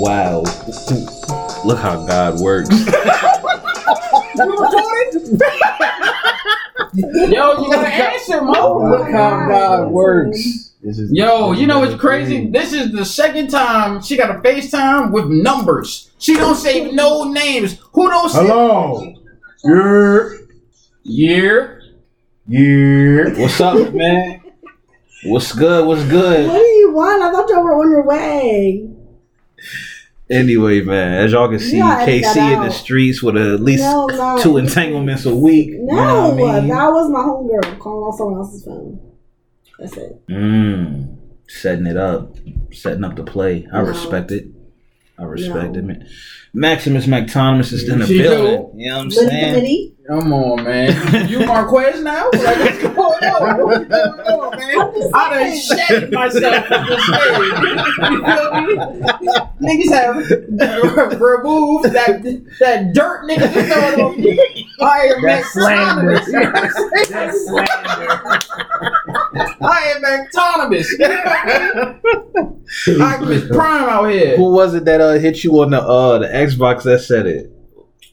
Wow. Look how God works. Yo, you gotta answer, Mo. Look how God works. This is Yo, you know is what's crazy? This is the second time she got a FaceTime with numbers. She don't say no names. Who don't say Hello. Yeah. year? Yeah. What's up, man? What's good? What's good? What good? do you want? I thought y'all were on your way. Anyway, man, as y'all can see, KC in the streets with at least No, no. two entanglements a week. You No, know what I mean? that was my homegirl calling on someone else's phone. That's it. Mm, setting it up, setting up the play. I No. respect it. I respect No. it, man. Maximus McThomas is in the building. You know what I'm saying? Come on, man. You Marquez now? Like, what's going on? What's going on, man? I'm just I done saying. shaved myself from this stage. You feel me? Niggas have removed that that dirt niggas is throwing on me. I am That's slander. McTonomus. That's slander. I am McTonomus. Optimus Prime out here. Who was it that uh, hit you on the uh, the Xbox that said it?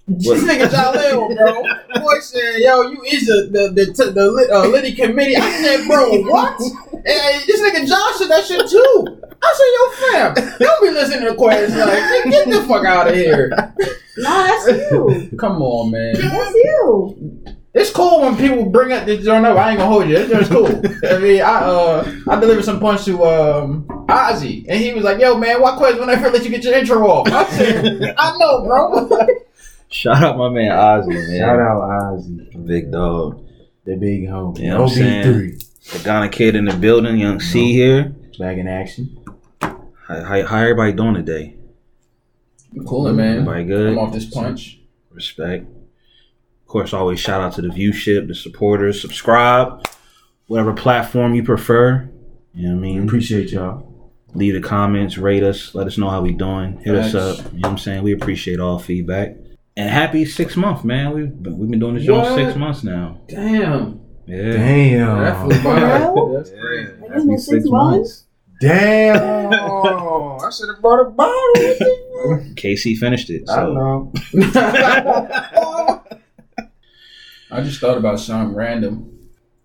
This nigga Jaleel, bro. Boy said, "Yo, you is the the the, the, the uh, Liddy committee." I said, "Bro, what?" And this nigga Josh said that shit too. I said, "Yo, fam, don't be listening to questions like get, get the fuck out of here." No, that's you. Come on, man. That's you. It's cool when people bring up this joint up. I ain't gonna hold you. It's just cool. I mean, I uh, I delivered some punch to um Ozzy, and he was like, "Yo, man, what question when I first let you get your intro off?" I said, "I know, bro." Shout out my man Ozzy, man. Shout out Ozzy, Big dog. the big homie. Yeah, I'm saying. OB3 The Ghana kid in the building, young C here. back in action. How, how, how everybody doing today? Cooler, man. Everybody good? I'm off this punch. Respect. Of course, always shout out to the viewship, the supporters. Subscribe, whatever platform you prefer. You know what I mean? Appreciate y'all. Leave the comments, rate us, let us know how we doing. Hit us up. You know what I'm saying? We appreciate all feedback. And happy six month, man. We've been, we've been doing this show six months now. Damn. Yeah. Damn. That flew by. Well, That's crazy. Like, it's been six months. Damn. I should have brought a bottle. With me. Casey finished it. I So know. I just thought about something random.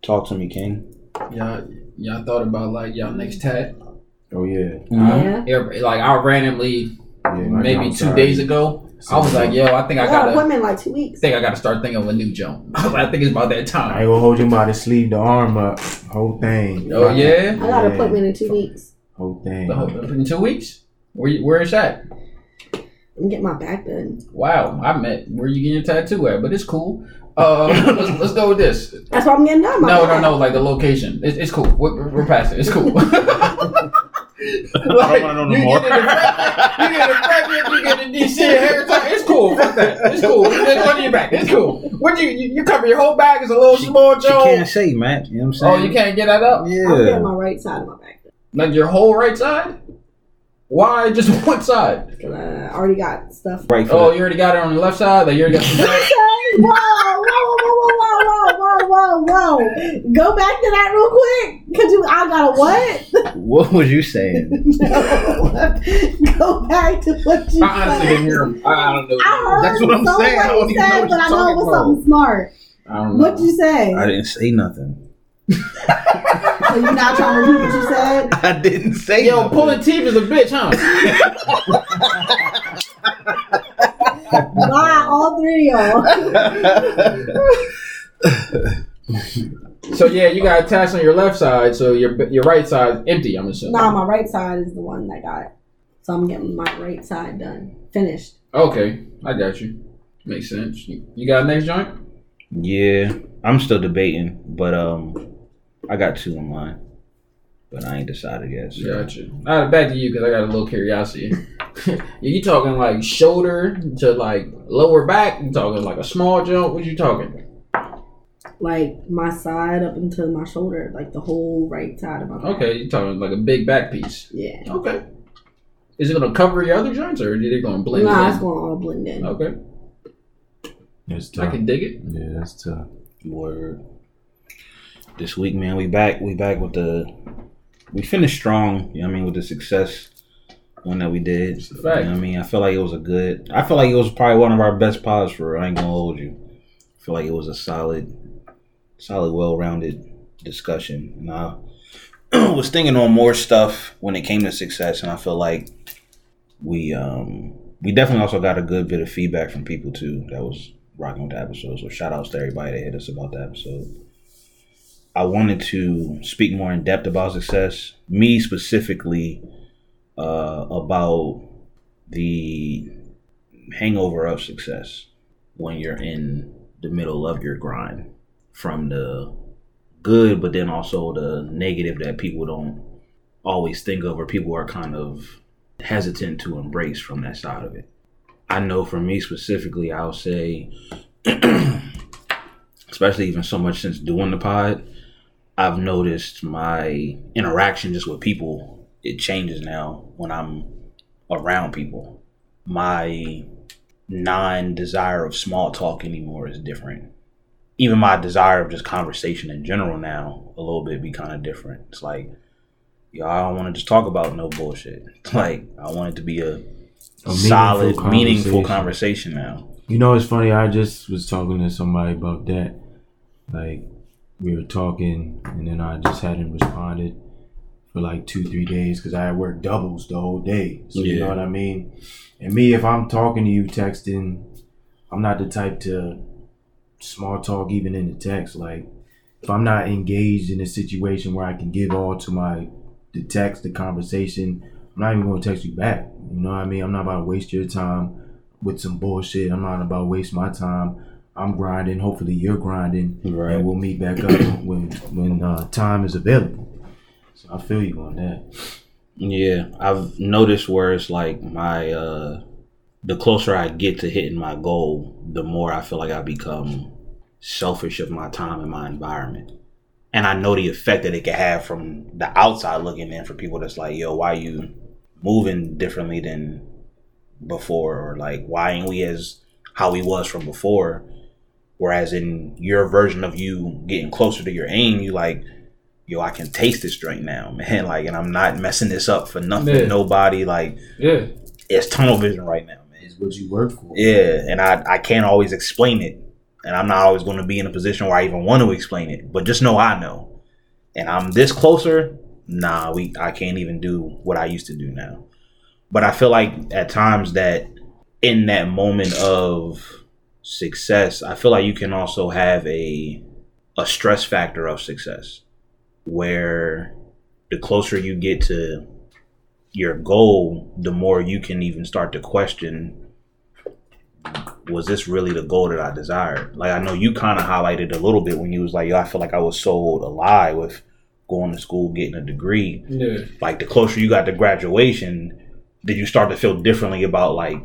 talk to me, King. Y'all, y'all thought about like y'all next tat? Oh yeah. Yeah. Like I randomly, yeah maybe two already- days ago, I was like, yo, I think I I got gotta, appointment like two weeks. think I gotta start thinking of a new jump. I think it's about that I ain't time. gonna hold you by the sleeve, the arm up, whole thing. Oh yeah, I got an appointment in two weeks. Whole thing. The whole- in two weeks. Where you, where is that? I'm getting my back done. Wow, I met where you getting your tattoo at, but it's cool. Uh, let's, let's go with this. That's why I'm getting done. My No, no, back. no, like the location. It's, it's cool. We're, we're past it. It's cool. like, wanna know no you more. get in the front, you get in the front, you get in DC hair time. It's cool. Fuck that. It's cool. It's on your back. It's cool. What you, you you cover your whole back? It's a little She- small She joint. can't say, man. You know what I'm saying? Oh, you can't get that up. Yeah. I'm getting Yeah. my right side of my back. Like your whole right side. Why just one side? 'Cause I already got stuff. Right Oh, you already got it on the left side. Like you already got the back whoa, whoa, whoa, whoa, whoa, whoa, whoa. Go back to that real quick. Cause you I got a what? What was you saying? no. Go back to what you I honestly didn't hear. I, don't know. I That's what I'm saying. What I don't even know what but I know it was something smart. I don't know. What'd you say? I didn't say nothing. so you're not trying to do what you said? I didn't say Yo, nothing. pulling teeth is a bitch, huh? all three of y'all. So yeah, you got attached on your left side, so your your right side empty. I'm assuming. nah, my right side is the one that got it. So I'm getting my right side done. Finished. Okay, I got you. Makes sense. You you got a next joint? Yeah, I'm still debating, but um, I got two in mind, but I ain't decided yet. So. Got you. All right, back to you because I got a little curiosity. you talking like shoulder to like lower back? You talking like a small jump? What you talking? Like my side up into my shoulder, like the whole right side of my back. Okay, you talking like a big back piece. Yeah. Okay. Is it gonna cover your other joints or are they gonna blend Nah, in? it's going to all blend in. Okay, That's I can dig it. Yeah, that's tough. Word. This week, man, we back. We back with the. We finished strong. You know what I mean with the success one that we did. You know I mean, I feel like it was a good. I feel like it was probably one of our best pods for. I ain't gonna hold you. I feel like it was a solid, solid, well-rounded discussion. And I was thinking on more stuff when it came to success, and I feel like we um we definitely also got a good bit of feedback from people too that was rocking with the episode. So shout outs to everybody that hit us about the episode. I wanted to speak more in depth about success. Me specifically, uh, about the hangover of success when you're in the middle of your grind from the good, but then also the negative that people don't always think of or people are kind of hesitant to embrace from that side of it. I know for me specifically, I'll say, especially even so much since doing the pod, I've noticed my interaction just with people, it changes now when I'm around people. My non desire of small talk anymore is different. Even my desire of just conversation in general now, a little bit be kind of different. It's like, yo, I don't want to just talk about no bullshit. Like, I want it to be a, A solid, meaningful meaningful conversation. conversation now. You know, it's funny. I just was talking to somebody about that. Like, we were talking, and then I just hadn't responded for like two, three days because I work doubles the whole day. So you know what I mean. And me, if I'm talking to you, texting, I'm not the type to small talk even in the text. Like, if I'm not engaged in a situation where I can give all to my the text, the conversation, I'm not even going to text you back. You know what I mean? I'm not about to waste your time with some bullshit. I'm not about to waste my time. I'm grinding. Hopefully, you're grinding, Right. and we'll meet back up when when uh, time is available. So I feel you on that. Yeah, I've noticed where it's like my uh the closer I get to hitting my goal, the more I feel like I become selfish of my time and my environment. And I know the effect that it can have from the outside looking in for people that's like, yo, why you moving differently than before? Or like why ain't we as how we was from before? Whereas in your version of you getting closer to your aim, you like, yo, I can taste this drink now, man. Like, and I'm not messing this up for nothing, Yeah. nobody. Like, Yeah. it's tunnel vision right now, man. It's what you work for. Yeah, and I I can't always explain it, and I'm not always going to be in a position where I even want to explain it. But just know I know, and I'm this closer. Nah, we I can't even do what I used to do now. But I feel like at times that in that moment of success, I feel like you can also have a a stress factor of success, where the closer you get to your goal, the more you can even start to question was this really the goal that I desired? Like I know you kind of highlighted a little bit when you was like, yo, I feel like I was sold a lie with going to school, getting a degree. Yeah. Like the closer you got to graduation, did you start to feel differently about like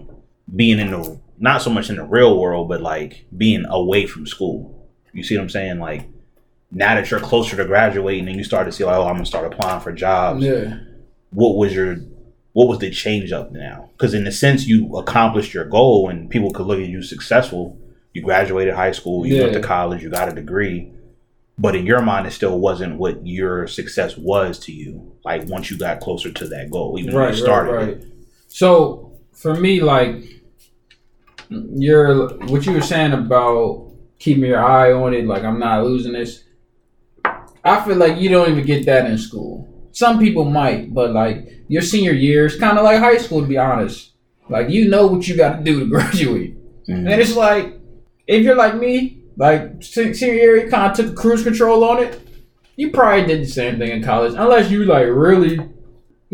being in the not so much in the real world, but like being away from school? You see what I'm saying? Like now that you're closer to graduating and you start to see like, oh, I'm gonna start applying for jobs Yeah. what was your what was the change up now because in a sense you accomplished your goal and people could look at you successful you graduated high school you went to college you got a degree but in your mind it still wasn't what your success was to you like once you got closer to that goal even when you started it. So for me, like you're what you were saying about keeping your eye on it, like I'm not losing this. I feel like you don't even get that in school. Some people might, but like your senior year is kind of like high school, to be honest. Like you know what you got to do to graduate. Mhm. And it's like, if you're like me, like senior year, you kind of took cruise control on it. You probably did the same thing in college, unless you like really.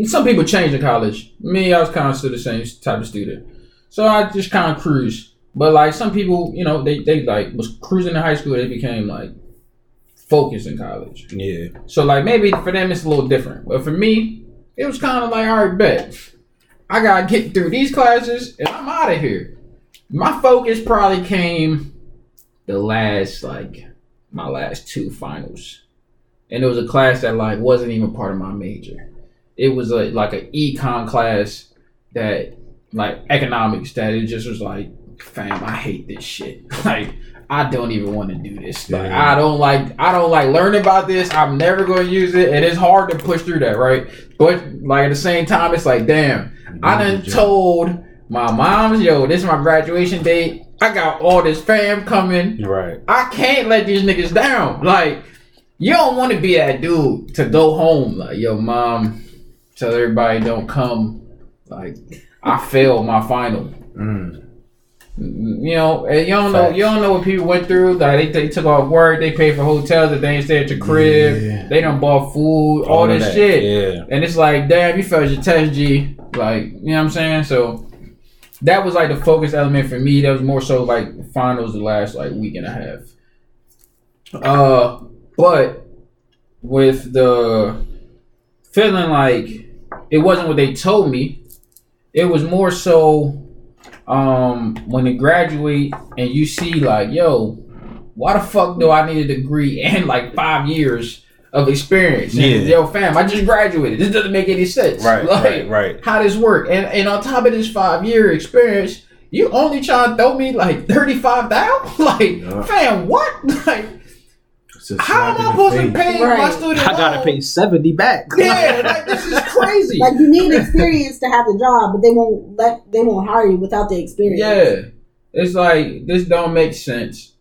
Some people change in college. Me, I was kind of still the same type of student, so I just kind of cruise. But like some people, you know, they they like was cruising in high school. They became like focused in college. yeah So like maybe for them it's a little different, but for me, it was kind of like, all right, bet I gotta get through these classes and I'm out of here. My focus probably came the last like my last two finals, and it was a class that like wasn't even part of my major. It was a like an econ class that like economics that it just was like fam, I hate this shit. Like, I don't even want to do this. Like, Yeah. I don't like, I don't like learning about this. I'm never going to use it, and it's hard to push through that, right? But like at the same time, it's like, damn, I done told my mom's, yo, this is my graduation date. I got all this fam coming. Right. I can't let these niggas down. Like, you don't want to be that dude to go home. Like, yo, mom, tell everybody don't come. Like, I failed my final. Mm. You know, and you don't know. You don't know what people went through. Like, they, they took off work. They paid for hotels. That they ain't stay at your crib. Yeah. They done bought food. All, of this that. shit. Yeah. And it's like, damn, you failed your test, G. Like, you know what I'm saying? So that was like the focus element for me. That was more so like finals the last like week and a half. Uh, but with the feeling like it wasn't what they told me, it was more so um when they graduate and you see like, yo, why the fuck do I need a degree and like five years of experience? And, Yeah. Yo, fam, I just graduated. This doesn't make any sense. Right. Like, right. Right. how this work. And and on top of this five year experience, you only trying to throw me like thirty five thousand? Like, Yeah. fam, what? Like, It's how am I supposed to face. pay my Right. student? I gotta loan? pay seventy back. Yeah, like this is crazy. Like you need experience to have the job, but they won't let they won't hire you without the experience. yeah, it's like this don't make sense.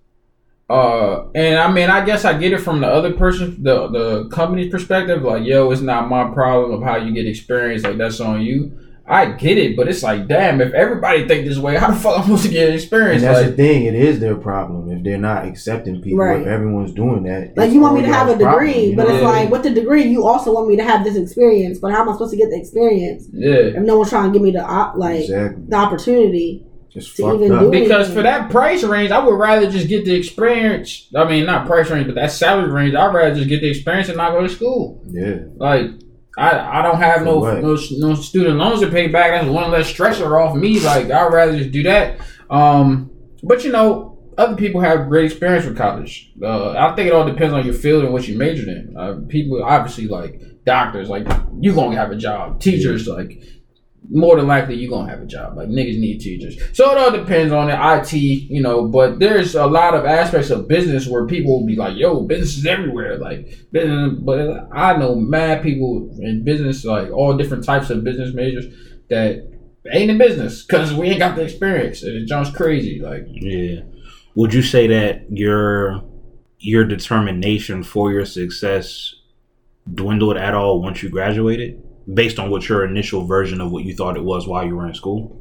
Uh, and I mean, I guess I get it from the other person, the the company's perspective. Like, yo, it's not my problem of how you get experience. Like, that's on you. I get it, but it's like, damn, if everybody think this way, how the fuck I'm supposed to get And experience? that's Like, the thing. It is their problem if they're not accepting people. Right. If everyone's doing that, Like you want me to have a y'all's degree, problem, you but know? it's Yeah. like with the degree, you also want me to have this experience. But how am I supposed to get the experience yeah. if no one's trying to give me the op- like exactly. the opportunity? Just to even up. do it. Because for that price range, I would rather just get the experience. I mean, not price range, but that salary range. I'd rather just get the experience and not go to school. Yeah. Like, I I don't have no no no student loans to pay back. That's one less stressor off me. Like, I'd rather just do that. Um, but you know, other people have great experience with college. Uh, I think it all depends on your field and what you majored in. Uh, people obviously like doctors, like you gonna have a job. Teachers, like more than likely you're gonna have a job. Like niggas need teachers. So it all depends on the IT, you know, but there's a lot of aspects of business where people will be like, yo, business is everywhere. Like business but I know mad people in business, like all different types of business majors that ain't in business because we ain't got the experience. It sounds crazy. Like Yeah. Would you say that your your determination for your success dwindled at all once you graduated, based on what your initial version of what you thought it was while you were in school?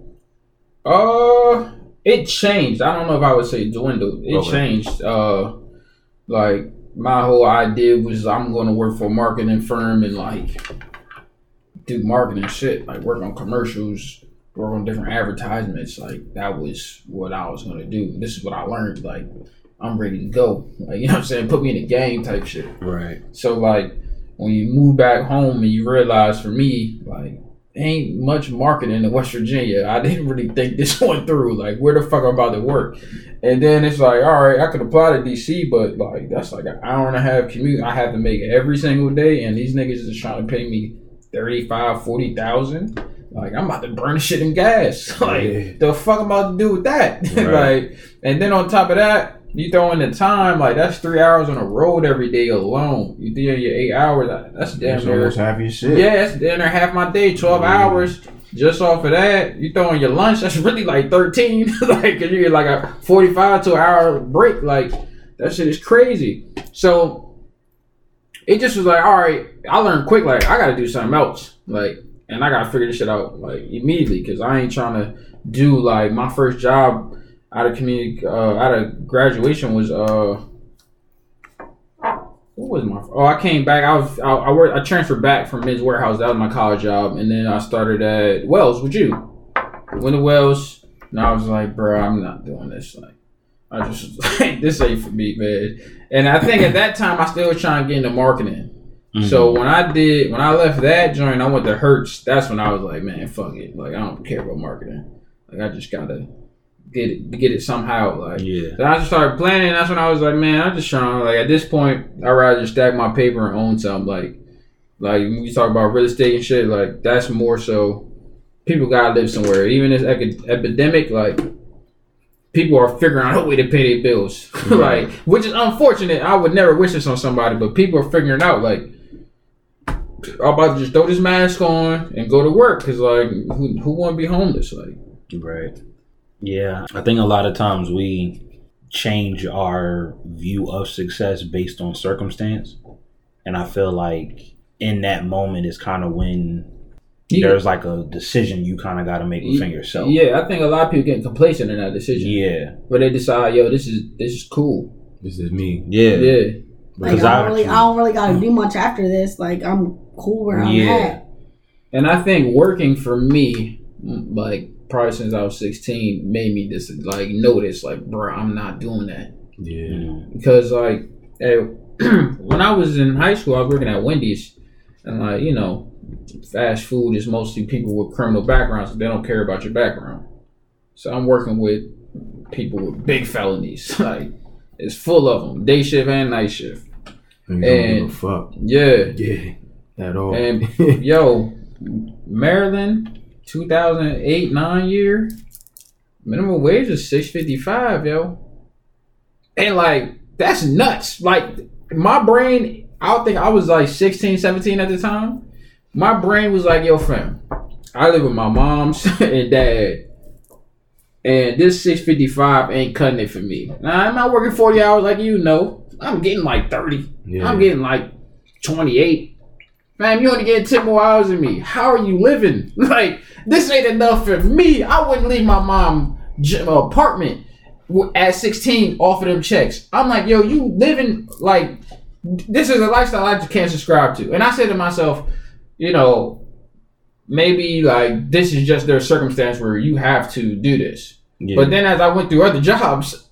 Uh, it changed. I don't know if I would say dwindled. It Okay. changed. Uh, like my whole idea was I'm going to work for a marketing firm and like do marketing shit, like work on commercials, work on different advertisements. Like that was what I was going to do. This is what I learned. Like I'm ready to go. Like you know what I'm saying? Put me in a game type shit. Right. So like when you move back home and you realize for me, like ain't much marketing in West Virginia. I didn't really think this one through. Like where the fuck am I'm about to work. And then it's like, all right, I could apply to DC, but like that's like an hour and a half commute I have to make every single day and these niggas is trying to pay me 35, 40,000. Like I'm about to burn the shit in gas. like Yeah. the fuck I'm about to do with that? Right. like and then on top of that, you throw in the time, like that's three hours on the road every day alone. You do your eight hours, that- that's damn That's near almost half your shit. yeah, that's damn near half my day, twelve Yeah. hours. Just off of that, you throw in your lunch, that's really like thirteen. like 'cause you get like a forty-five to an hour break. Like that shit is crazy. So it just was like, all right, I learned quick. Like I got to do something else. Like, and I got to figure this shit out like immediately because I ain't trying to do like my first job out of community, uh, out of graduation was uh. What was my? Oh, I came back. I was. I, I worked. I transferred back from Men's Wearhouse. That was my college job, and then I started at Wells with you. Went to Wells, and I was like, bro, I'm not doing this. Like, I just like, this ain't for me, man. And I think at that time, I still was trying to get into marketing. Mm-hmm. So when I did, when I left that joint, I went to Hertz. That's when I was like, man, fuck it. Like I don't care about marketing. Like I just gotta get it, get it somehow. Like yeah. then I just started planning. That's when I was like, man, I'm just trying. Like at this point, I'd rather just stack my paper and own something. Like, like when you talk about real estate and shit, like that's more so. People gotta live somewhere. Even this eco- epidemic, like people are figuring out a way to pay their bills. like, which is unfortunate. I would never wish this on somebody, but people are figuring out like. I'm about to just throw this mask on and go to work because like who, who want to be homeless like Right. Yeah, I think a lot of times we change our view of success based on circumstance, and I feel like in that moment is kind of when there's like a decision you kind of got to make within yourself. Yeah, I think a lot of people get complacent in that decision. Yeah. Where they decide, yo, this is this is cool. This is me. Yeah. Yeah. Like Because I I don't really, I don't really gotta do much after this. Like I'm cool where I'm Yeah. at. And I think working for me, mm, like probably since I was 16, made me just like notice, like, bro, I'm not doing that. Yeah. Because like hey, when I was in high school, I was working at Wendy's, and like you know, fast food is mostly people with criminal backgrounds. So they don't care about your background. So I'm working with people with big felonies. like it's full of them, day shift and night shift. And you don't And- give a fuck. Yeah, Yeah. At all. and yo, Maryland, 2008 nine year minimum wage is 655, yo. And like that's nuts. Like my brain, I think I was like 16, 17 at the time. My brain was like, yo, fam, I live with my moms and dad. And this 655 ain't cutting it for me. Now I'm not working 40 hours like you know. I'm getting like 30. yeah. I'm getting like 28. Man, you only getting 10 more hours than me. How are you living? Like, this ain't enough for me. I wouldn't leave my mom uh, apartment at 16 off of them checks. I'm like, yo, you living like, this is a lifestyle I just can't subscribe to. And I said to myself, you know, maybe like this is just their circumstance where you have to do this. Yeah. But then as I went through other jobs,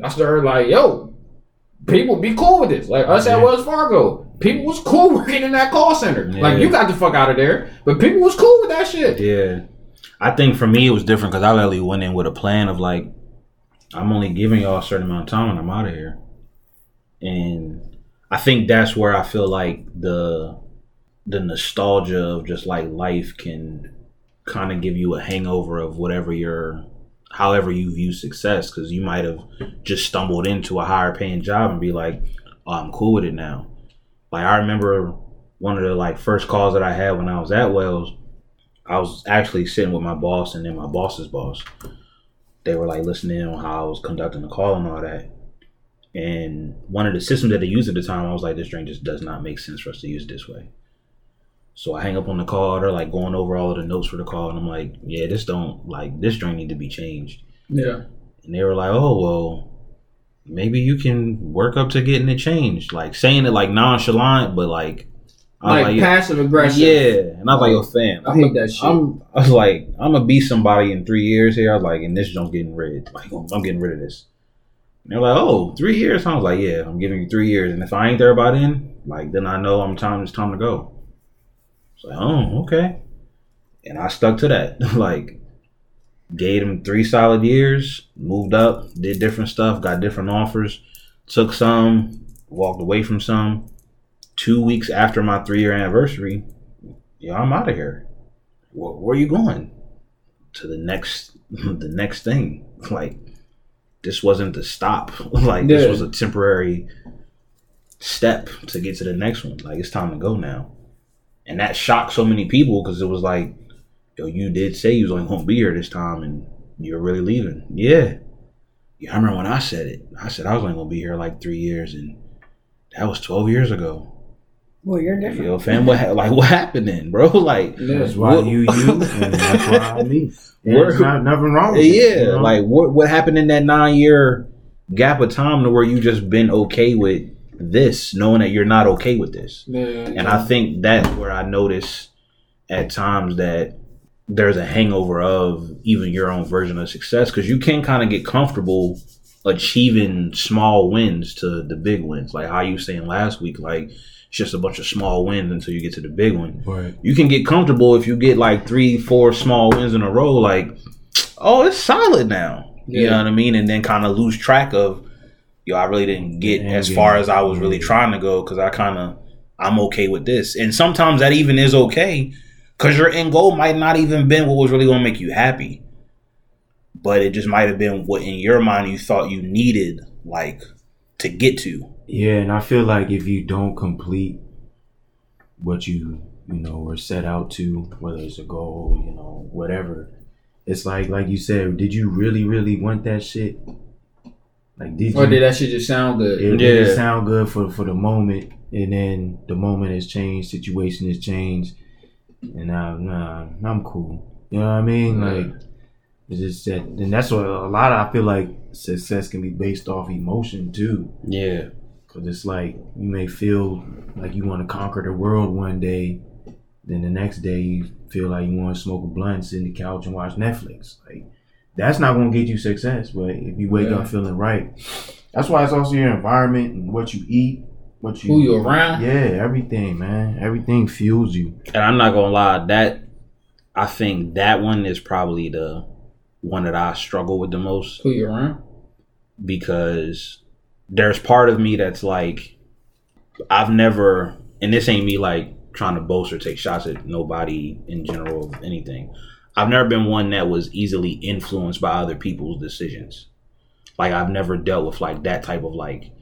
I started like, yo, people be cool with this. Like us at Wells Fargo, people was cool working in that call center. Like you got the fuck out of there, but people was cool with that shit. Yeah. I think for me it was different because I literally went in with a plan of like, I'm only giving y'all a certain amount of time and I'm out of here. And I think that's where I feel like the the nostalgia of just like life can kind of give you a hangover of whatever your however you view success because you might have just stumbled into a higher paying job and be like oh, i'm cool with it now like i remember one of the like first calls that i had when i was at wells I was actually sitting with my boss and then my boss's boss. They were like listening on how I was conducting the call and all that. And one of the systems that they used at the time, I was like, this drink just does not make sense for us to use it this way. So I hang up on the call. They're like going over all of the notes for the call, and I'm like, yeah, this don't like this drink need to be changed. Yeah. And they were like, oh well, maybe you can work up to getting it changed. Like saying it like nonchalant, but like, I Like, yeah, passive aggressive. yeah. And I was like, yo, fam, I hate that shit. I'm, I was like, I'm gonna be somebody in three years here. I was like, and this joint's getting rid. Like, I'm getting rid of this. And they're like, oh, three years. I was like, yeah, I'm giving you three years, and if I ain't there by then, like, then I know I'm time. It's time to go. It's like, oh, okay. And I stuck to that. like, gave him three solid years. Moved up, did different stuff, got different offers, took some, walked away from some. Two weeks after my three year anniversary, yeah, I'm out of here. Where, where are you going? To the next, the next thing. Like, this wasn't the stop. like, this was a temporary step to get to the next one. Like, it's time to go now. And that shocked so many people because it was like, yo, you did say you was only gonna be here this time, and you're really leaving. Yeah. Yeah, I remember when I said it. I said I was only gonna be here like three years, and that was twelve years ago. Well, you're different. Yo, fam, what ha- like what happened then, bro? Like, That's why What- you you, and that's why I me. And There's not nothing wrong with it, yeah, you know? like what what happened in that nine year gap of time to where you just been okay with this, knowing that you're not okay with this. Yeah. And I think that's where I notice at times that there's a hangover of even your own version of success because you can kind of get comfortable achieving small wins to the big wins. Like how you saying last week, like it's just a bunch of small wins until you get to the big one. But You can get comfortable if you get like three, four small wins in a row, like, oh, it's solid now. You know what I mean? And then kind of lose track of, yo, I really didn't get Yeah, as yeah. far as I was really trying to go because I kind of, I'm okay with this. And sometimes that even is okay because your end goal might not even been what was really going to make you happy. but it just might have been what in your mind you thought you needed, like to get to. Yeah, and I feel like if you don't complete what you you know were set out to, whether it's a goal, you know, whatever, it's like like you said, did you really really want that shit? Like did Or you? did that shit just sound good? it, did it sound good for for the moment, and then the moment has changed, situation has changed, and now nah, I'm cool. You know what I mean? Like it's just that, and that's what a lot of I feel like success can be based off emotion too. Yeah. Cause it's like you may feel like you want to conquer the world one day, then the next day you feel like you want to smoke a blunt, sit in the couch and watch Netflix. Like that's not gonna get you success. But if you wake Yeah. up feeling right, that's why it's also your environment and what you eat, what you Who you around? Yeah, everything, man. Everything fuels you. And I'm not gonna lie, that I think that one is probably the one that I struggle with the most Who you around? because there's part of me that's like I've never and this ain't me like trying to boast or take shots at nobody in general of anything. I've never been one that was easily influenced by other people's decisions. Like I've never dealt with like that type of like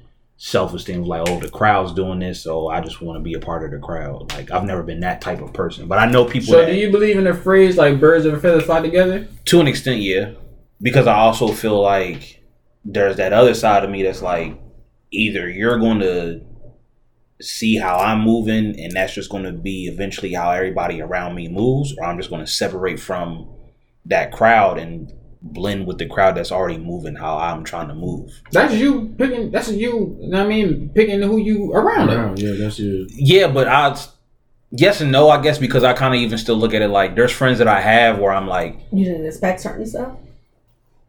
self esteem like, oh the crowd's doing this, so I just want to be a part of the crowd. Like I've never been that type of person. But I know people So do you believe in the phrase like birds of a feather fly together? to an extent, yeah. Because I also feel like there's that other side of me that's like either you're going to see how I'm moving and that's just going to be eventually how everybody around me moves or I'm just going to separate from that crowd and blend with the crowd that's already moving how I'm trying to move. That's you picking. That's you. you know what I mean, picking who you around. Wow, yeah, that's your Yeah, but I yes and no, I guess because I kind of even still look at it like there's friends that I have where I'm like You didn't expect certain stuff.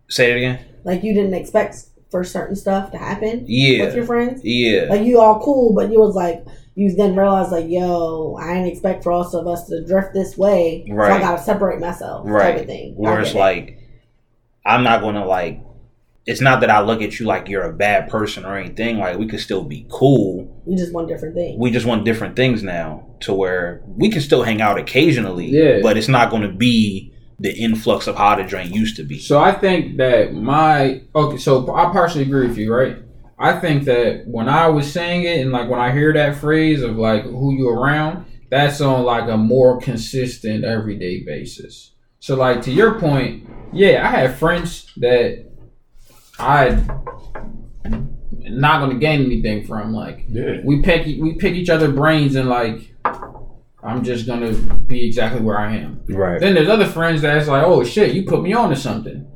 say it again. Like you didn't expect for certain stuff to happen Yeah. with your friends. Yeah. Like you all cool, but you was like you then realized like, yo, I didn't expect for all of us to drift this way. So I gotta separate myself. Type right of thing. where it's get it. like i'm not gonna like it's not that i look at you like you're a bad person or anything like we could still be cool We just want different things. we just want different things now to where we can still hang out occasionally Yeah. but it's not gonna be the influx of how the drink used to be So I think that my okay. So I partially agree with you, right? I think that when I was saying it and like when I hear that phrase of like who you around, that's on like a more consistent everyday basis. So like to your point, yeah, I have friends that I not gonna gain anything from. Like yeah. we pick we pick each other brains and like I'm just gonna be exactly where I am. right Then there's other friends that's like, oh shit, you put me on to something.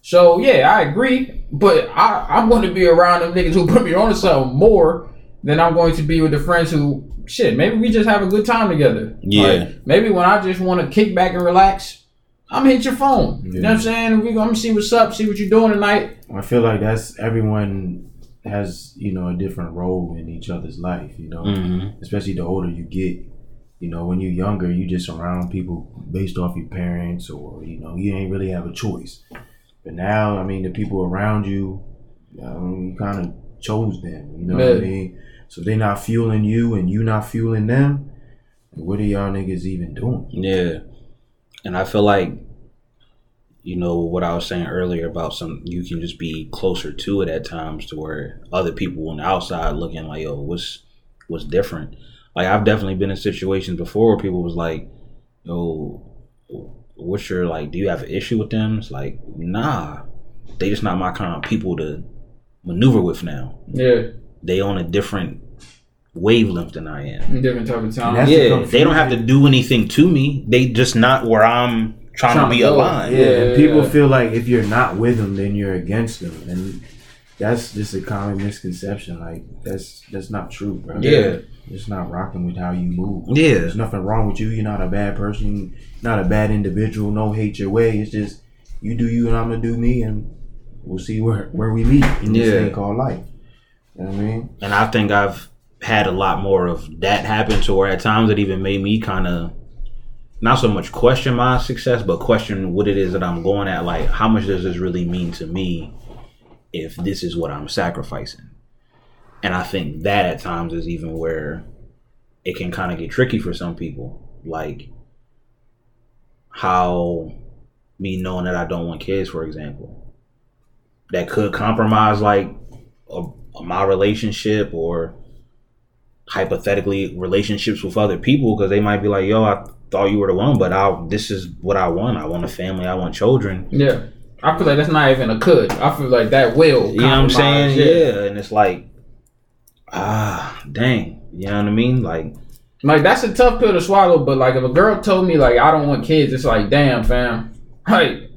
So yeah, I agree, but I, I'm going to be around them niggas who put me on to something more than I'm going to be with the friends who shit. Maybe we just have a good time together. Yeah. Like, maybe when I just want to kick back and relax, I'm hit your phone. You know what I'm saying? We gonna see what's up, see what you're doing tonight. I feel like that's everyone has you know a different role in each other's life. You know, Mhm. especially the older you get. You know, when you're younger, you just around people based off your parents, or you know, you ain't really have a choice. But now, I mean, the people around you, um, you kind of chose them. You know what I mean? So they're not fueling you, and you not fueling them. What are y'all niggas even doing? yeah and i feel like you know what i was saying earlier about some you can just be closer to it at times to where other people on the outside looking like yo what's what's different? Like i've definitely been in situations before where people was like yo what's your like do you have an issue with them? It's like nah they just not my kind of people to maneuver with now. Yeah, they on a different wavelength than i am different type of time. And that's the yeah they don't have to do anything to me they just not where i'm trying, Trying to to be go. aligned Yeah, and Yeah, people yeah. feel like if you're not with them, then you're against them, and that's just a common misconception. Like that's that's not true, bro. Yeah. it's not rocking with how you move. yeah There's nothing wrong with you. You're not a bad person. You're not a bad individual. No hate your way. It's just you do you, and I'm gonna do me, and we'll see where where we meet in this Yeah. thing called life. You know what I mean? and I think I've had a lot more of that happen to where at times it even made me kind of not so much question my success, but question what it is that I'm going at. Like, how much does this really mean to me if this is what I'm sacrificing? And I think that at times is even where it can kind of get tricky for some people. Like, how me knowing that I don't want kids, for example, that could compromise like a, my relationship or hypothetically relationships with other people because they might be like, "Yo, I thought you were the one, but I this is what I want. I want a family. I want children." Yeah. I feel like that's not even a could. I feel like that will. You know what I'm saying? compromise, Yeah. and it's like, ah, dang. You know what I mean? Like, Like that's a tough pill to swallow, but like if a girl told me like I don't want kids, it's like damn fam. Hey,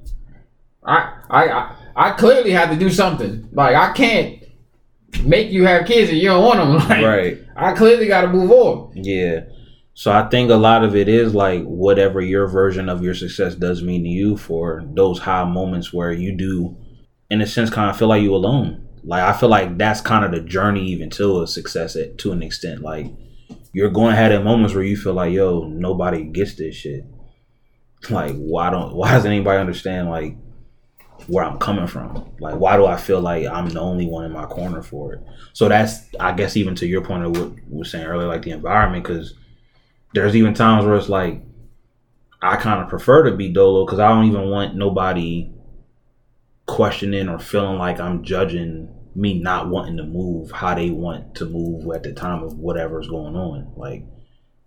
I I I, I clearly have to do something. Like I can't make you have kids and you don't want them. Like right. I clearly got to move on. Yeah. So I think a lot of it is like whatever your version of your success does mean to you for those high moments where you do, in a sense, kind of feel like you alone. Like I feel like that's kind of the journey even to a success at, to an extent. Like you're going to have that moments where you feel like, yo, nobody gets this shit. Like why don't why doesn't anybody understand like where I'm coming from? Like why do I feel like I'm the only one in my corner for it? So that's I guess even to your point of what we were saying earlier, like the environment, because there's even times where it's like I kind of prefer to be dolo because I don't even want nobody questioning or feeling like I'm judging me not wanting to move how they want to move at the time of whatever's going on. Like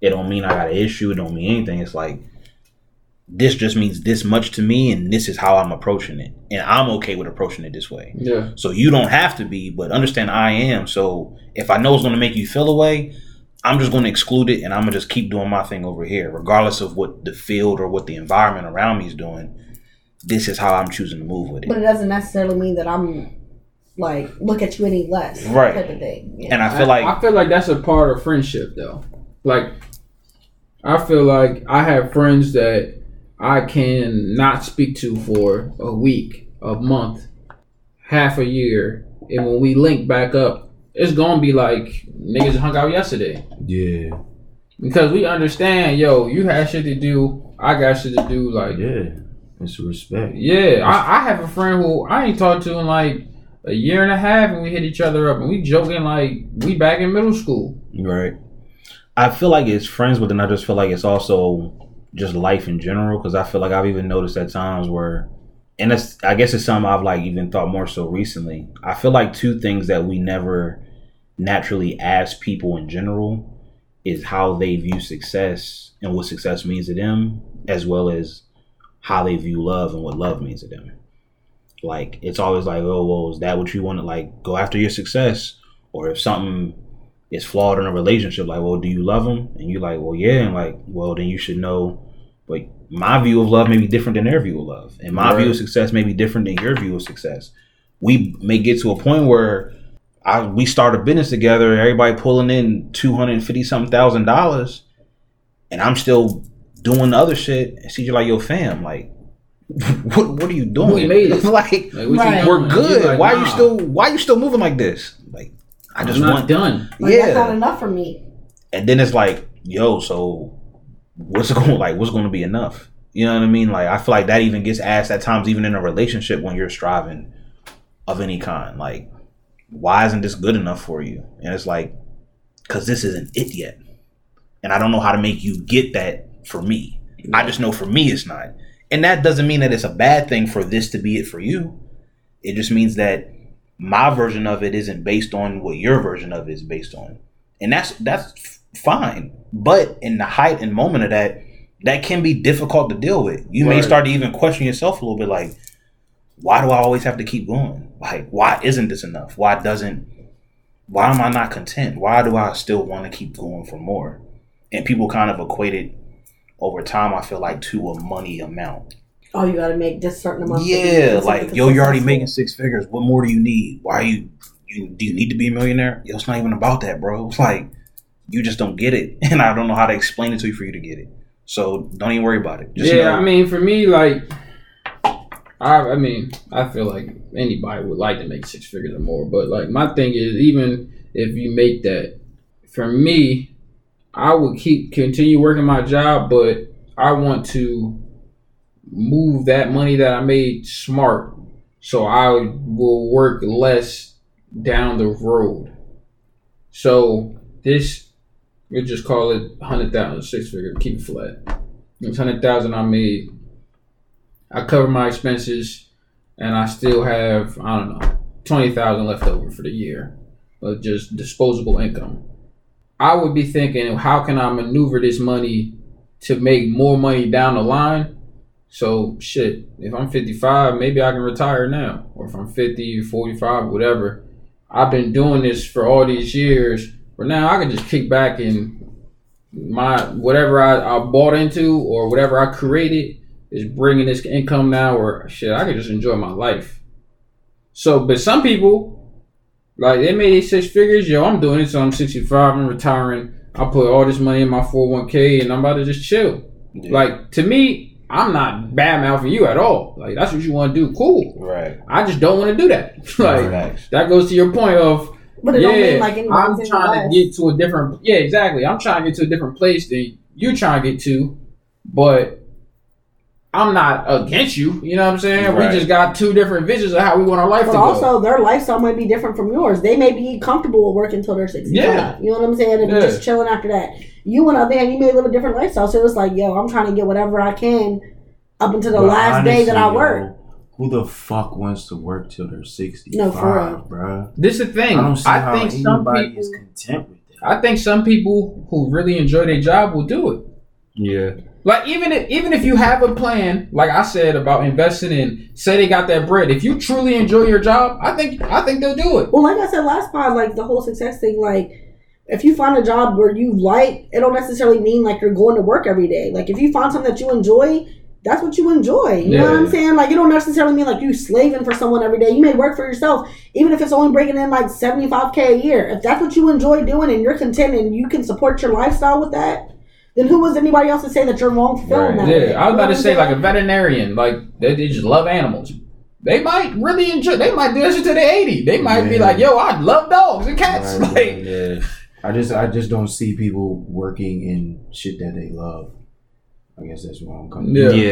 it don't mean I got an issue, it don't mean anything. It's like this just means this much to me and this is how I'm approaching it. And I'm okay with approaching it this way. Yeah. So you don't have to be, but understand I am. So if I know it's going to make you feel away, I'm just going to exclude it and I'm going to just keep doing my thing over here, regardless of what the field or what the environment around me is doing. This is how I'm choosing to move with it. But it doesn't necessarily mean that I'm like look at you any less, Right. Type of thing. Yeah. and I feel like, I feel like that's a part of friendship though. Like I feel like I have friends that I can not speak to for a week, a month, half a year, and when we link back up, it's gonna be like niggas hung out yesterday. Yeah, Because we understand, yo, you had shit to do, I got shit to do, like yeah. It's respect. yeah, I, I have a friend who I ain't talked to in like a year and a half, and we hit each other up, and we joking like we back in middle school. right. I feel like it's friends, but then I just feel like it's also just life in general. Because I feel like I've even noticed at times where, and it's, I guess it's something I've like even thought more so recently. I feel like two things that we never naturally ask people in general is how they view success and what success means to them, as well as how they view love and what love means to them. Like it's always like, oh, well, is that what you want to like go after your success? Or if something is flawed in a relationship, like, well, do you love them? And you're like, well, yeah, and like, well, then you should know. But my view of love may be different than their view of love, and my Right. view of success may be different than your view of success. We may get to a point where I we start a business together, everybody pulling in two hundred and fifty something thousand dollars, and I'm still doing the other shit. And see, you're like, yo, fam, like, what what are you doing? we made it. like, like right. we're good. you're like, why you still why are you still moving like this? Like, I just I'm not want done. Like, yeah. that's not enough for me. and then it's like, yo, so what's going like what's going to be enough? You know what I mean? Like I feel like that even gets asked at times, even in a relationship when you're striving of any kind. Like, why isn't this good enough for you? And it's like, because this isn't it yet, and I don't know how to make you get that for me. I just know for me it's not, and that doesn't mean that it's a bad thing for this to be it for you. It just means that my version of it isn't based on what your version of it is based on, and that's that's fine. But in the height and moment of that, that can be difficult to deal with. You may start to even question yourself a little bit, like, why do I always have to keep going? Like, why isn't this enough? Why doesn't? Why am I not content? Why do I still want to keep going for more? And people kind of equate it over time. I feel like to a money amount. Oh, you got to make this certain amount. Yeah, like yo, you're already making six figures. What more do you need? Why are you? You do you need to be a millionaire? Yo, it's not even about that, bro. It's like you just don't get it, and I don't know how to explain it to you for you to get it. So don't even worry about it. Just yeah, know- I mean, for me, like, I, I mean, I feel like anybody would like to make six figures or more, but like, my thing is, even if you make that, for me, I would keep continue working my job, but I want to move that money that I made smart, so I will work less down the road. So this, we just call it hundred thousand, six figure, keep it flat. It's hundred thousand I made. I cover my expenses, and I still have I don't know twenty thousand left over for the year, of just disposable income. I would be thinking, how can I maneuver this money to make more money down the line? So shit, if I'm 55, maybe I can retire now. Or if I'm 50, 45, whatever. I've been doing this for all these years. But now I can just kick back and my whatever I, I bought into or whatever I created is bringing this income now or shit, I can just enjoy my life. So, but some people, like they made these six figures, yo, I'm doing it, so I'm 65, I'm retiring. I put all this money in my 401k and I'm about to just chill. Yeah. Like to me, I'm not bad mouthing you at all. Like that's what you want to do, cool. right. I just don't want to do that. like that goes to your point of But it yeah, don't mean like anybody's I'm trying less. to get to a different. Yeah, exactly. I'm trying to get to a different place than you're trying to get to, but I'm not against you. You know what I'm saying? Right. We just got two different visions of how we want our life But to go. also, their lifestyle might be different from yours. They may be comfortable with working until they're 65. Yeah. You know what I'm saying? And Yeah. just chilling after that. You, on the other hand, you may live a different lifestyle. So it's like, yo, I'm trying to get whatever I can up until the But last day that I honestly, work. Yo, Who the fuck wants to work till they're 65, No, for real. bruh? this is the thing. I don't see I how think some anybody people. is content with that. I think some people who really enjoy their job will do it. Yeah. Like even if even if you have a plan, like I said about investing in, say they got that bread. If you truly enjoy your job, I think I think they'll do it. Well, like I said last pod, like the whole success thing, like if you find a job where you like, it don't necessarily mean like you're going to work every day. Like if you find something that you enjoy, that's what you enjoy. You know what I'm saying? Like you don't necessarily mean like you slaving for someone every day. You may work for yourself, even if it's only bringing in like 75k a year. If that's what you enjoy doing and you're content and you can support your lifestyle with that, then who was anybody else to say that you're wrong for feeling Right. that? way? Yeah, I was about to I'm say like a veterinarian, like they, they just love animals. They might really enjoy. They might do this until they're eighty. They might be like, "Yo, I love dogs and cats." Right, like, Yeah. I just I just don't see people working in shit that they love. I guess that's where I'm coming. Yeah. from. Yeah.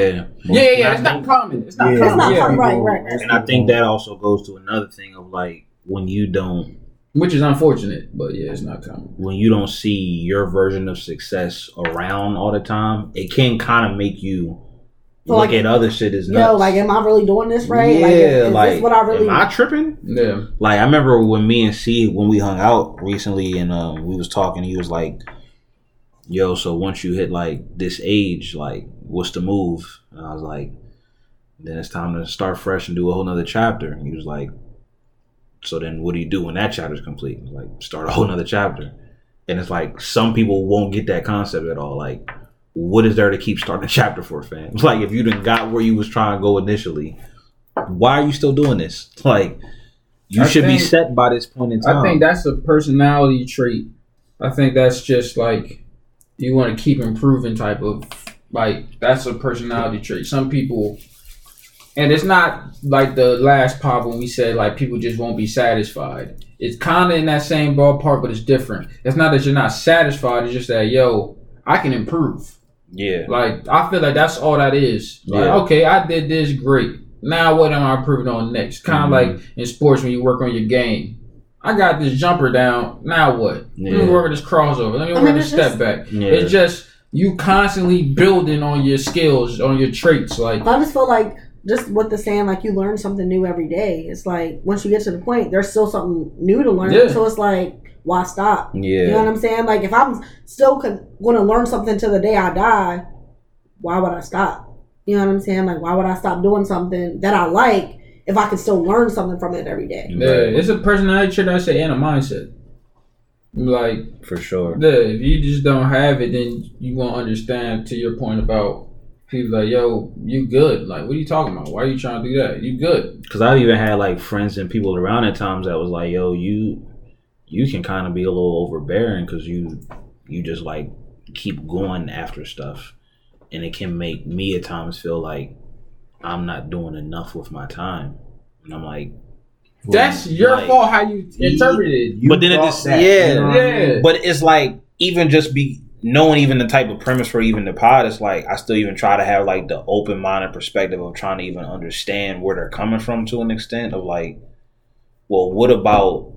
yeah, yeah, yeah. It's not common. It's not Yeah, common. not yeah. common. Right, people- right. And I think that also goes to another thing of like when you don't Which is unfortunate, but yeah, it's not common. when you don't see your version of success around all the time, it can kind of make you So, look like, at other shit as nuts. Yo, like, am I really doing this right? Yeah, like, is, is like, this what I really? am I tripping? Yeah, Like I remember when me and C when we hung out recently and um, we was talking, he was like, "Yo, so once you hit like this age, like what's the move?" And I was like, "Then it's time to start fresh and do a whole nother chapter." And he was like, "So then what do you do when that chapter's complete?" Like start a whole nother chapter. And it's like some people won't get that concept at all. Like, what is there to keep starting a chapter for, fam? It's like if you didn't got where you was trying to go initially, why are you still doing this? Like, you I should be set by this point in time. I think that's a personality trait. I think that's just like you want to keep improving type of like that's a personality trait. Some people, and it's not like the last part when we said like people just won't be satisfied. It's kind of in that same ballpark, but it's different. It's not that you're not satisfied. It's just that yo, I can improve. yeah, Like I feel like that's all that is. Like Yeah. okay, I did this great. Now what am I improving on next? Kind of Mhm. like in sports when you work on your game. I got this jumper down. Now what? Let me work on this crossover. Let me I work mean, on this step just- back. yeah. It's just you constantly building on your skills, on your traits. Like I just feel like just what the saying, like you learn something new every day. It's like once you get to the point, there's still something new to learn. Yeah. So it's like, why stop? yeah, You know what I'm saying? Like if I'm still con- going to learn something till the day I die, why would I stop? You know what I'm saying? Like why would I stop doing something that I like if I can still learn something from it every day? yeah, it's a personality trait I say and a mindset. Like for sure. Yeah, if you just don't have it, then you won't understand. To your point about people like, yo, you good? Like, what are you talking about? Why are you trying to do that? You good? Because I've even had like friends and people around at times that was like, "Yo, you, you can kind of be a little overbearing because you, you just like keep going after stuff, and it can make me at times feel like I'm not doing enough with my time." And I'm like, That's your like- fault how you interpret it. You But then it just- that, yeah, you know what I mean? Yeah. but it's like even just be knowing even the type of premise for even the pod it's like i still even try to have like the open-minded perspective of trying to even understand where they're coming from to an extent of like well what about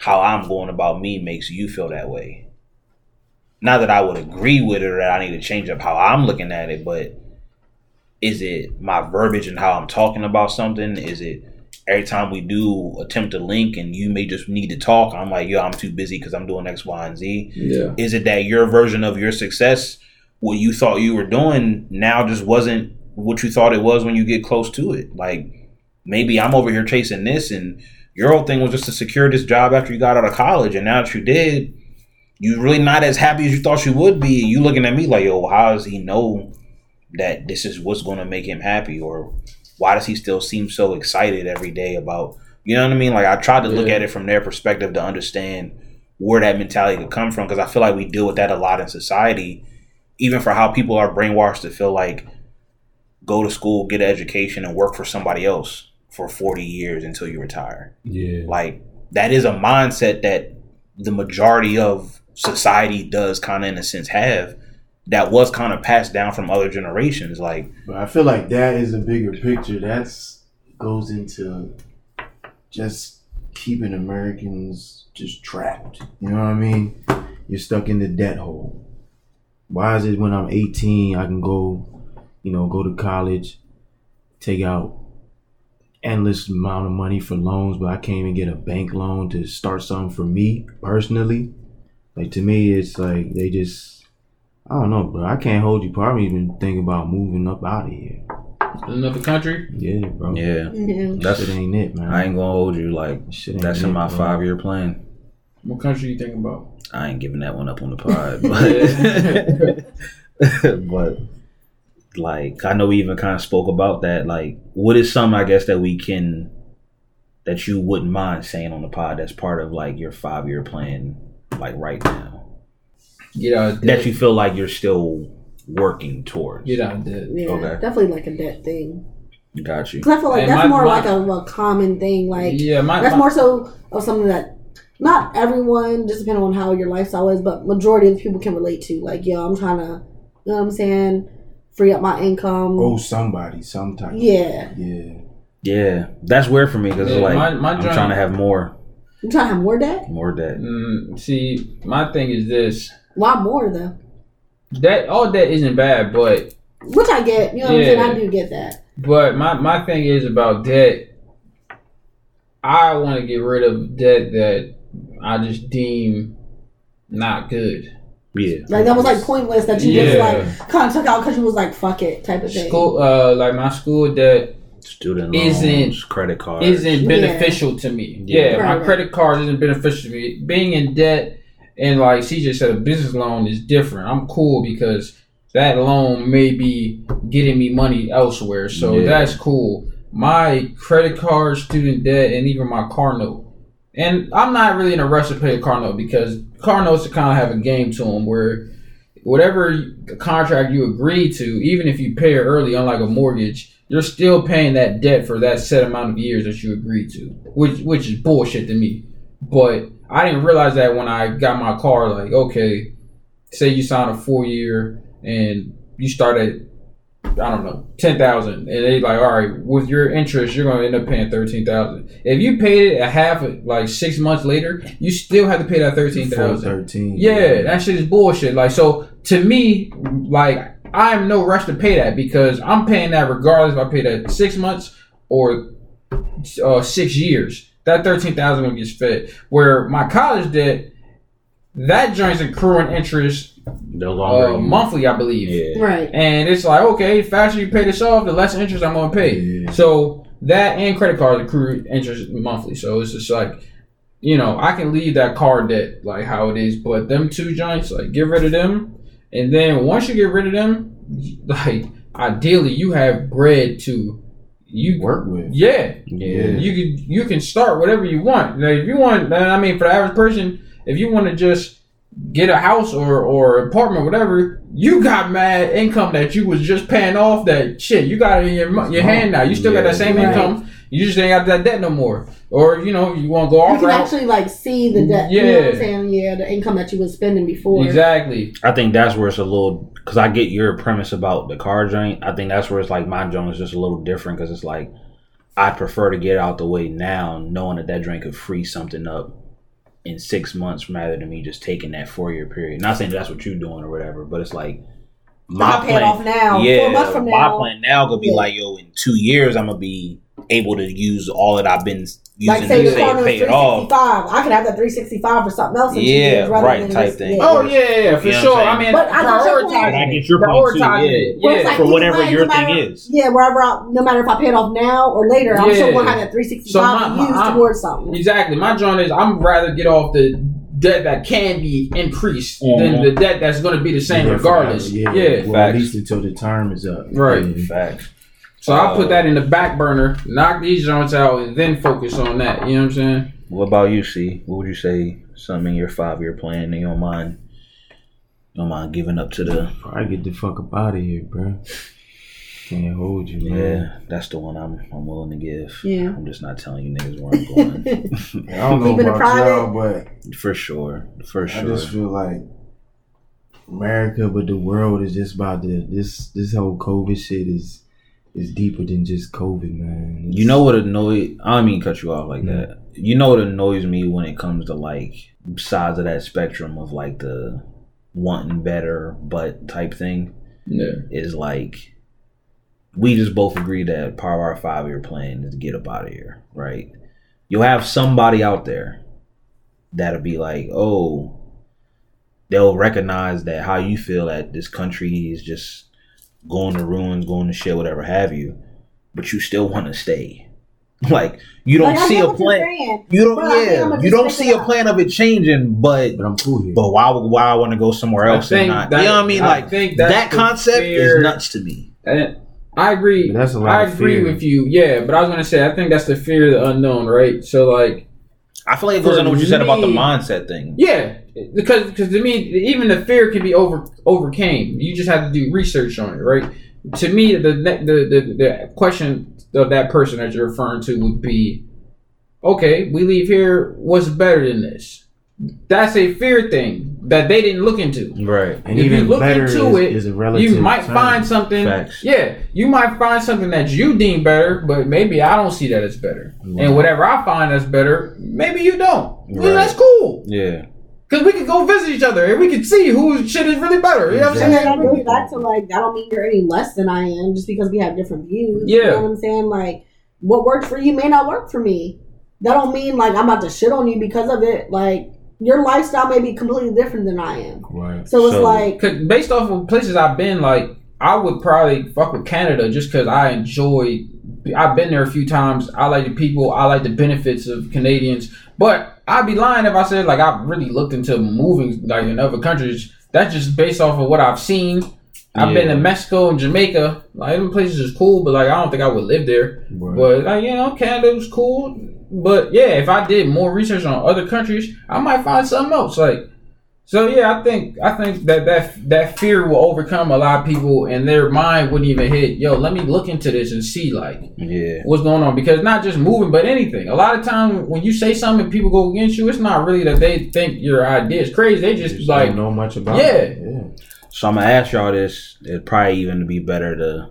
how i'm going about me makes you feel that way not that i would agree with it or that i need to change up how i'm looking at it but is it my verbiage and how I'm talking about something? Is it every time we do attempt to link and you may just need to talk, I'm like, yo, I'm too busy because I'm doing X, Y, and Z. Yeah. Is it that your version of your success, what you thought you were doing, now just wasn't what you thought it was when you get close to it? Like maybe I'm over here chasing this and your whole thing was just to secure this job after you got out of college, and now that you did, you're really not as happy as you thought you would be. You looking at me like, yo, how does he know that this is what's going to make him happy, or why does he still seem so excited every day about? You know what I mean? Like I tried to look at it from their perspective to understand where that mentality could come from because I feel like we deal with that a lot in society, even for how people are brainwashed to feel like go to school, get an education, and work for somebody else for 40 years until you retire. Yeah. Like that is a mindset that the majority of society does kind of in a sense have that was kind of passed down from other generations like But I feel like that is a bigger picture. That's goes into just keeping Americans just trapped. You know what I mean? You're stuck in the debt hole. Why is it when I'm 18 I can go, you know, go to college, take out endless amount of money for loans, but I can't even get a bank loan to start something for me personally? Like to me, it's like they just I don't know, bro. I can't hold you. Probably even think about moving up out of here. Another country. Yeah, bro. yeah Yeah. that's Shit ain't it, man. i ain't gonna hold you like Shit ain't that's in my five year plan What country you thinking about? i ain't giving that one up on the pod but but like i know we even kind of spoke about that like what is some i guess that we can that you wouldn't mind saying on the pod that's part of like your five year plan like right now Get out of that you feel like you're still working towards. Get out of debt. Yeah, Okay. definitely like a debt thing. Got you. Because I feel like And that's my- more my- like a, a common thing. Like yeah, my, that's my- more so of something that not everyone, just depending on how your lifestyle is, but majority of people can relate to. Like, yo, I'm trying to, you know what I'm saying, free up my income. Oh, somebody, sometime. Yeah, Yeah. Yeah, that's weird for me because Yeah, like my- my I'm joint- trying to have more, I'm trying to have more debt. more debt. Mm, see, my thing is this: Why more though? that all debt isn't bad, but Which I get. You know what I'm saying? I do get that. but my my thing is about debt. I want to get rid of debt that I just deem not good. Yeah, Like that was like pointless that you just like kind of took out because you was like fuck it type of thing. School, uh, like my school debt student loans, Isn't- credit card isn't Yeah. beneficial to me. Yeah. Yeah, Right, my right. credit card isn't beneficial to me. Being in debt and like CJ said, a business loan is different. I'm cool because that loan may be getting me money elsewhere, so Yeah. that's cool. My credit card, student debt, and even my car note. And I'm not really in a rush to pay a car note because car notes kind of have a game to them where whatever contract you agree to, even if you pay it early, unlike a mortgage, you're still paying that debt for that set amount of years that you agreed to, which which is bullshit to me. But I didn't realize that when I got my car. Like, okay, say you sign a four year and you start at I don't know ten thousand, and they like, all right, with your interest, you're gonna end up paying thirteen thousand. If you paid it a half, like six months later, you still have to pay that thirteen thousand. 13. Yeah, that shit is bullshit. Like, so to me, like, I am no rush to pay that because I'm paying that regardless if I pay that six months or uh, six years. That thirteen thousand gonna get fed. Where my college debt, that joint's accruing interest no longer uh, monthly, I believe. Yeah, Right. And it's like, okay, the faster you pay this off, the less interest I'm gonna pay. Yeah. So that and credit cards accrue interest monthly. So it's just like, you know, I can leave that card debt like how it is, but them two joints, like get rid of them. And then once you get rid of them, like ideally you have bread to you Work with. Yeah. yeah, You can you can start whatever you want. Now if you want uh, I mean for the average person, if you want to just get a house or or apartment, whatever, you got mad income that you was just paying off. That shit, you got it in your your hand now. You still got that same Right. income. You just ain't got that debt no more. Or you know, you want to go off. You can route. actually like see the debt. You know what I'm Yeah. saying? Yeah, the income that you was spending before. Exactly. I think that's where it's a little because I get your premise about the car joint. I think that's where it's like my joint is just a little different because it's like I prefer to get out the way now, knowing that that joint could free something up in six months rather than me just taking that four year period. Not saying that's what you're doing or whatever, but it's like my I pay it plan, off now. yeah, Four months from my now, plan now gonna be Yeah. like, yo, in two years, I'm gonna be able to use all that I've been using like to say your say car note pay it off. I can have that 365 for something else in two oh, Yeah, years right, type thing. yeah. Oh yeah, yeah, for You know sure. I'm mean, But I get your point. I it. get your point too, Prioritizing yeah. it. Yeah. like For whatever your no thing matter- is. Yeah, wherever I, no matter if I pay it off now or later, I'm still Yeah. gonna have that 365 So my- my- use I'm- towards something. Exactly. My joint is I'm rather get off the debt that can be increased than Mhm. the debt that's going to be the same Yeah, regardless. forever, Yeah. Well, Facts. at least until the term is up. Right. Yeah. Facts. So I Uh, put that in the back burner, knock these joints out, and then focus on that. You know what I'm saying? What about you, C? What would you say? Something in your five year plan that you don't mind? Don't mind giving up to the? Probably get the fuck up out of here, bro. Can't hold you, Yeah, man. that's the one I'm I'm willing to give. Yeah. I'm just not telling you niggas where I'm going. I don't know Keeping about y'all, but for sure, for sure. I just feel like America, but the world is just about to this. This whole COVID shit is is deeper than just COVID, man. It's- You know what annoys? I don't mean cut you off like that. You know what annoys me when it comes to like sides of that spectrum of like the wanting better but type thing Yeah. is like we just both agree that part of our five year plan is to get up out of here, right? You'll have somebody out there that'll be like, oh, they'll recognize that how you feel that this country is just going to ruins, going to shit, whatever have you, but you still want to stay. Like you don't Like, see a plan. You don't, But yeah, you don't see a plan of it changing, but but I'm cool here. but why why I want to go somewhere I else and not? that- you know what I mean? I Like think that concept fear- is nuts to me. And I agree. But that's a lot I of agree fear. with you. Yeah, but I was gonna say I think that's the fear of the unknown, right? So like, I feel like it goes into what you said about the mindset thing. yeah, because because to me even the fear can be over overcame. You just have to do research on it, right? To me, the ne- the the, the question of that person that you're referring to would be, okay, we leave here. What's better than this? That's a fear thing that they didn't look into. Right. and if you even look better into is, it, is a relative. you might term. find something. Facts. Yeah, you might find something that you deem better, but maybe I don't see that as better. Right. And whatever I find that's better, maybe you don't. Well, Right. that's cool Yeah. because we could go visit each other and we could see whose shit is really better. You know what I'm And then saying? that goes back to like that don't mean you're any less than I am just because we have different views. You Yeah. know what I'm saying? Like what works for you may not work for me. That don't mean like I'm about to shit on you because of it. Like your lifestyle may be completely different than I am. Right. So it's So- like 'Cause based off of places I've been, like I would probably fuck with Canada just because I enjoy. I've been there a few times. I like the people. I like the benefits of Canadians. But I'd be lying if I said like I've really looked into moving like in other countries. That's just based off of what I've seen. I've been Yeah. to Mexico and Jamaica. Like them places is cool, but like I don't think I would live there. Right. But like you know, Canada was cool. But yeah, if I did more research on other countries, I might find something else. Like so, yeah, I think I think that that that fear will overcome a lot of people, and their mind wouldn't even hit. Yo, let me look into this and see like Yeah. what's going on because not just moving, but anything. A lot of time when you say something, and people go against you. It's not really that they think your idea is crazy. They just Just like don't know much about Yeah. it. Yeah. So I'm gonna ask y'all this. It'd probably even be better to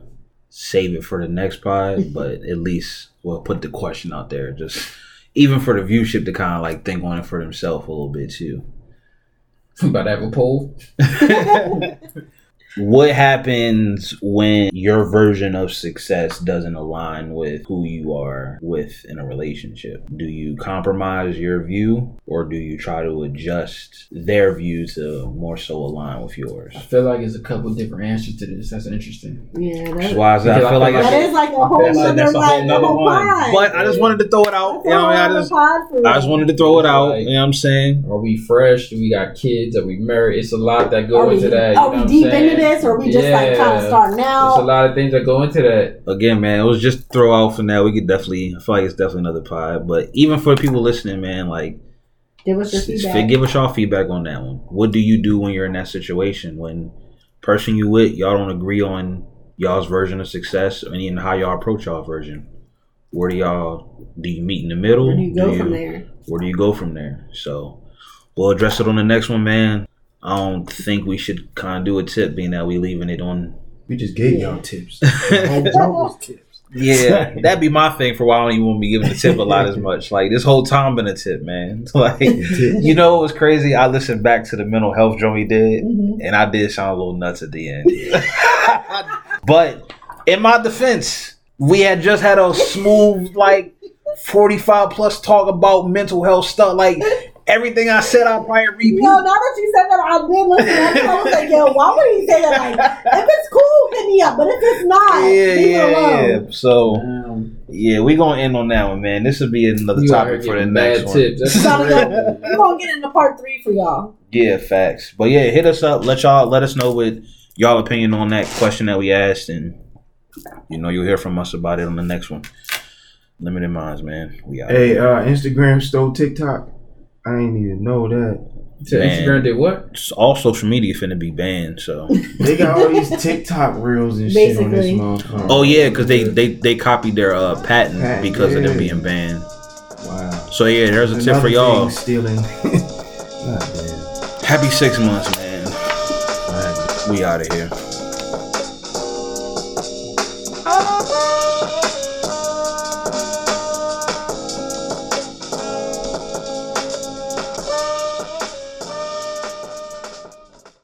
save it for the next pod, but at least we'll put the question out there, just even for the viewship to kind of like think on it for themselves a little bit too. about to have a poll. What happens when your version of success doesn't align with who you are with in a relationship? Do you compromise your view or do you try to adjust their view to more so align with yours? I feel like there's a couple different answers to this. That's interesting. yeah, that's why I, said I I feel like feel I that should- is like a whole That's other that's a whole like nother whole one. pod. But I just wanted to throw it out. You a know, whole I just I just wanted to throw it out. Like- You know what I'm saying? Are we fresh? Do we got kids? Are we married? It's a lot that go Are we, into that. you are know we what I'm deep saying? into this or are we just like kind of Yeah. starting There's a lot of things that go into that. Again, man, it was just throw out for now. We could definitely, I feel like it's definitely another pod. But even for people listening, man, like, Give us your feedback. give us y'all feedback on that one. What do you do when you're in that situation? When person you with, y'all don't agree on y'all's version of success and even how y'all approach y'all version? Where do y'all, do you meet in the middle? Where do you go from there? where do you go from there? So we'll address it on the next one, man. I don't think we should kind of do a tip, being that we leaving it on. We just gave Yeah. y'all tips. The whole joint was tips. Yeah, that'd be my thing for why I don't even want to be giving the tip a lot as much. Like this whole time been a tip, man. Like you know what was crazy? I listened back to the mental health joint we did, Mhm. and I did sound a little nuts at the end. but in my defense, we had just had a smooth like forty five plus talk about mental health stuff. Like everything I said, I'll probably repeat. No, now that you said that, I did listen. That's why I was like, yo, why would he say that? Like, if it's cool, hit me up. But if it's not, yeah, leave yeah, alone. yeah. So Um, yeah, we gonna end on that one, man. This will be another you topic for the next bad one. tips. That's Gotta crazy. go. We're gonna get into part three for y'all. Yeah, facts. But yeah, hit us up. Let y'all let us know what y'all opinion on that question that we asked, and you know you'll hear from us about it on the next one. Limited minds, man. We out. Hey, uh, Instagram stole TikTok. I ain't even know that. So Man. Instagram did what? All social media finna be banned. So. They got all these TikTok reels and shit on this Basically. motherfucker. oh yeah, because they they they copied their uh, patent Patent, because of them being banned. Wow. So yeah, there's a tip for y'all. thing Stealing. God damn. Happy six months, man. Wow. We out of here.